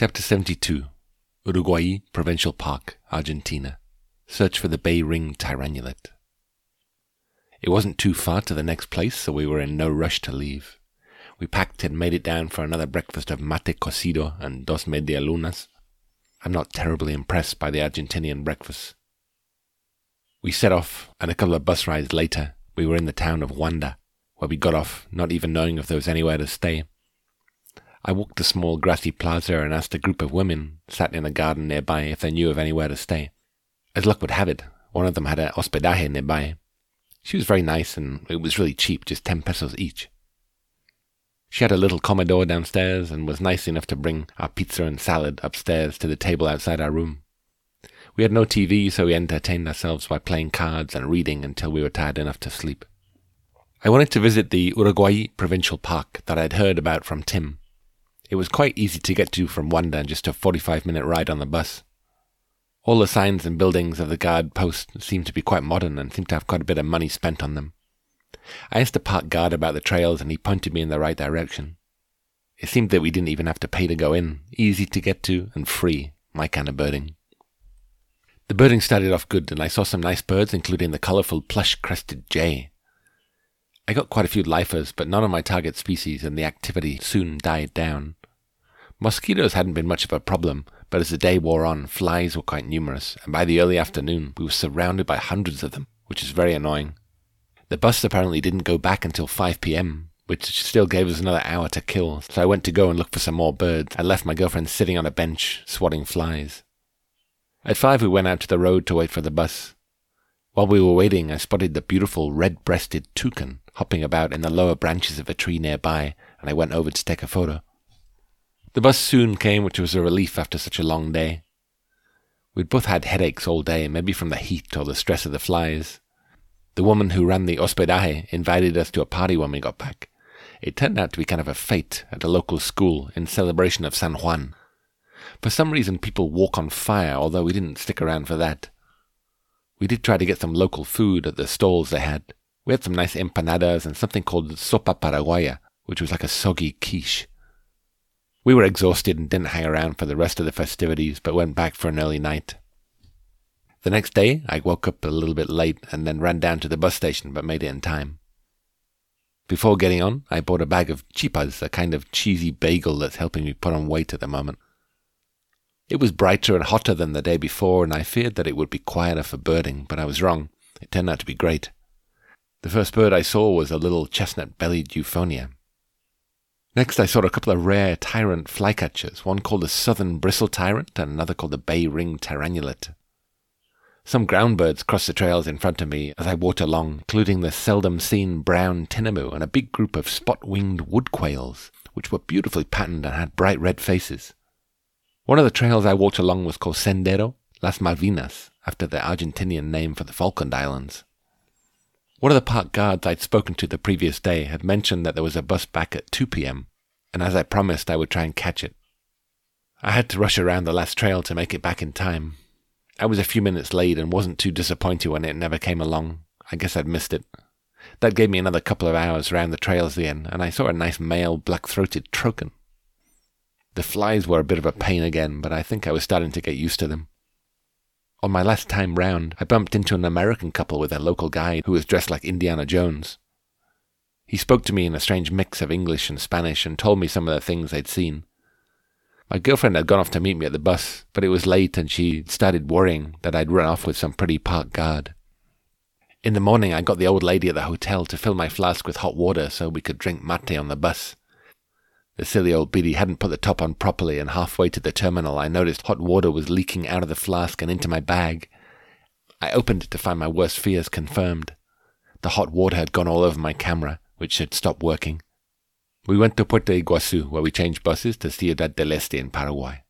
Chapter 72 Urugua-i Provincial Park, Argentina. Search for the Bay-ringed Tyrannulet. It wasn't too far to the next place, so we were in no rush to leave. We packed and made it down for another breakfast of mate cocido and dos media lunas. I'm not terribly impressed by the Argentinian breakfast. We set off, and a couple of bus rides later, we were in the town of Wanda, where we got off, not even knowing if there was anywhere to stay. I walked the small grassy plaza and asked a group of women sat in a garden nearby if they knew of anywhere to stay. As luck would have it, one of them had a hospedaje nearby. She was very nice and it was really cheap, just ten pesos each. She had a little comedor downstairs and was nice enough to bring our pizza and salad upstairs to the table outside our room. We had no TV, so we entertained ourselves by playing cards and reading until we were tired enough to sleep. I wanted to visit the Urugua-i Provincial Park that I'd heard about from Tim. It was quite easy to get to from Wanda, just a 45 minute ride on the bus. All the signs and buildings of the guard post seemed to be quite modern and seemed to have quite a bit of money spent on them. I asked the park guard about the trails and he pointed me in the right direction. It seemed that we didn't even have to pay to go in, easy to get to and free, my kind of birding. The birding started off good and I saw some nice birds, including the colourful plush crested jay. I got quite a few lifers, but none of my target species and the activity soon died down. Mosquitoes hadn't been much of a problem, but as the day wore on, flies were quite numerous, and by the early afternoon we were surrounded by hundreds of them, which is very annoying. The bus apparently didn't go back until 5 pm, which still gave us another hour to kill, so I went to go and look for some more birds and left my girlfriend sitting on a bench, swatting flies. At 5 we went out to the road to wait for the bus. While we were waiting, I spotted the beautiful red-breasted toucan hopping about in the lower branches of a tree nearby, and I went over to take a photo. The bus soon came, which was a relief after such a long day. We'd both had headaches all day, maybe from the heat or the stress of the flies. The woman who ran the hospedaje invited us to a party when we got back. It turned out to be kind of a fete at a local school in celebration of San Juan. For some reason, people walk on fire, although we didn't stick around for that. We did try to get some local food at the stalls they had. We had some nice empanadas and something called sopa paraguaya, which was like a soggy quiche. We were exhausted and didn't hang around for the rest of the festivities, but went back for an early night. The next day, I woke up a little bit late and then ran down to the bus station, but made it in time. Before getting on, I bought a bag of chipas, a kind of cheesy bagel that's helping me put on weight at the moment. It was brighter and hotter than the day before, and I feared that it would be quieter for birding, but I was wrong. It turned out to be great. The first bird I saw was a little chestnut bellied euphonia. Next, I saw a couple of rare tyrant flycatchers, one called the southern bristle tyrant and another called the bay-ringed tyrannulet. Some ground birds crossed the trails in front of me as I walked along, including the seldom seen brown tinamou and a big group of spot winged wood quails, which were beautifully patterned and had bright red faces. One of the trails I walked along was called Sendero Las Malvinas, after the Argentinian name for the Falkland Islands. One of the park guards I'd spoken to the previous day had mentioned that there was a bus back at 2 p.m., and as I promised, I would try and catch it. I had to rush around the last trail to make it back in time. I was a few minutes late and wasn't too disappointed when it never came along. I guess I'd missed it. That gave me another couple of hours round the trails again, and I saw a nice male black-throated trogon. The flies were a bit of a pain again, but I think I was starting to get used to them. On my last time round, I bumped into an American couple with their local guide who was dressed like Indiana Jones. He spoke to me in a strange mix of English and Spanish and told me some of the things they'd seen. My girlfriend had gone off to meet me at the bus, but it was late and she started worrying that I'd run off with some pretty park guard. In the morning, I got the old lady at the hotel to fill my flask with hot water so we could drink mate on the bus. The silly old biddy hadn't put the top on properly, and halfway to the terminal I noticed hot water was leaking out of the flask and into my bag. I opened it to find my worst fears confirmed. The hot water had gone all over my camera, which had stopped working. We went to Puerto Iguazu, where we changed buses to Ciudad del Este in Paraguay.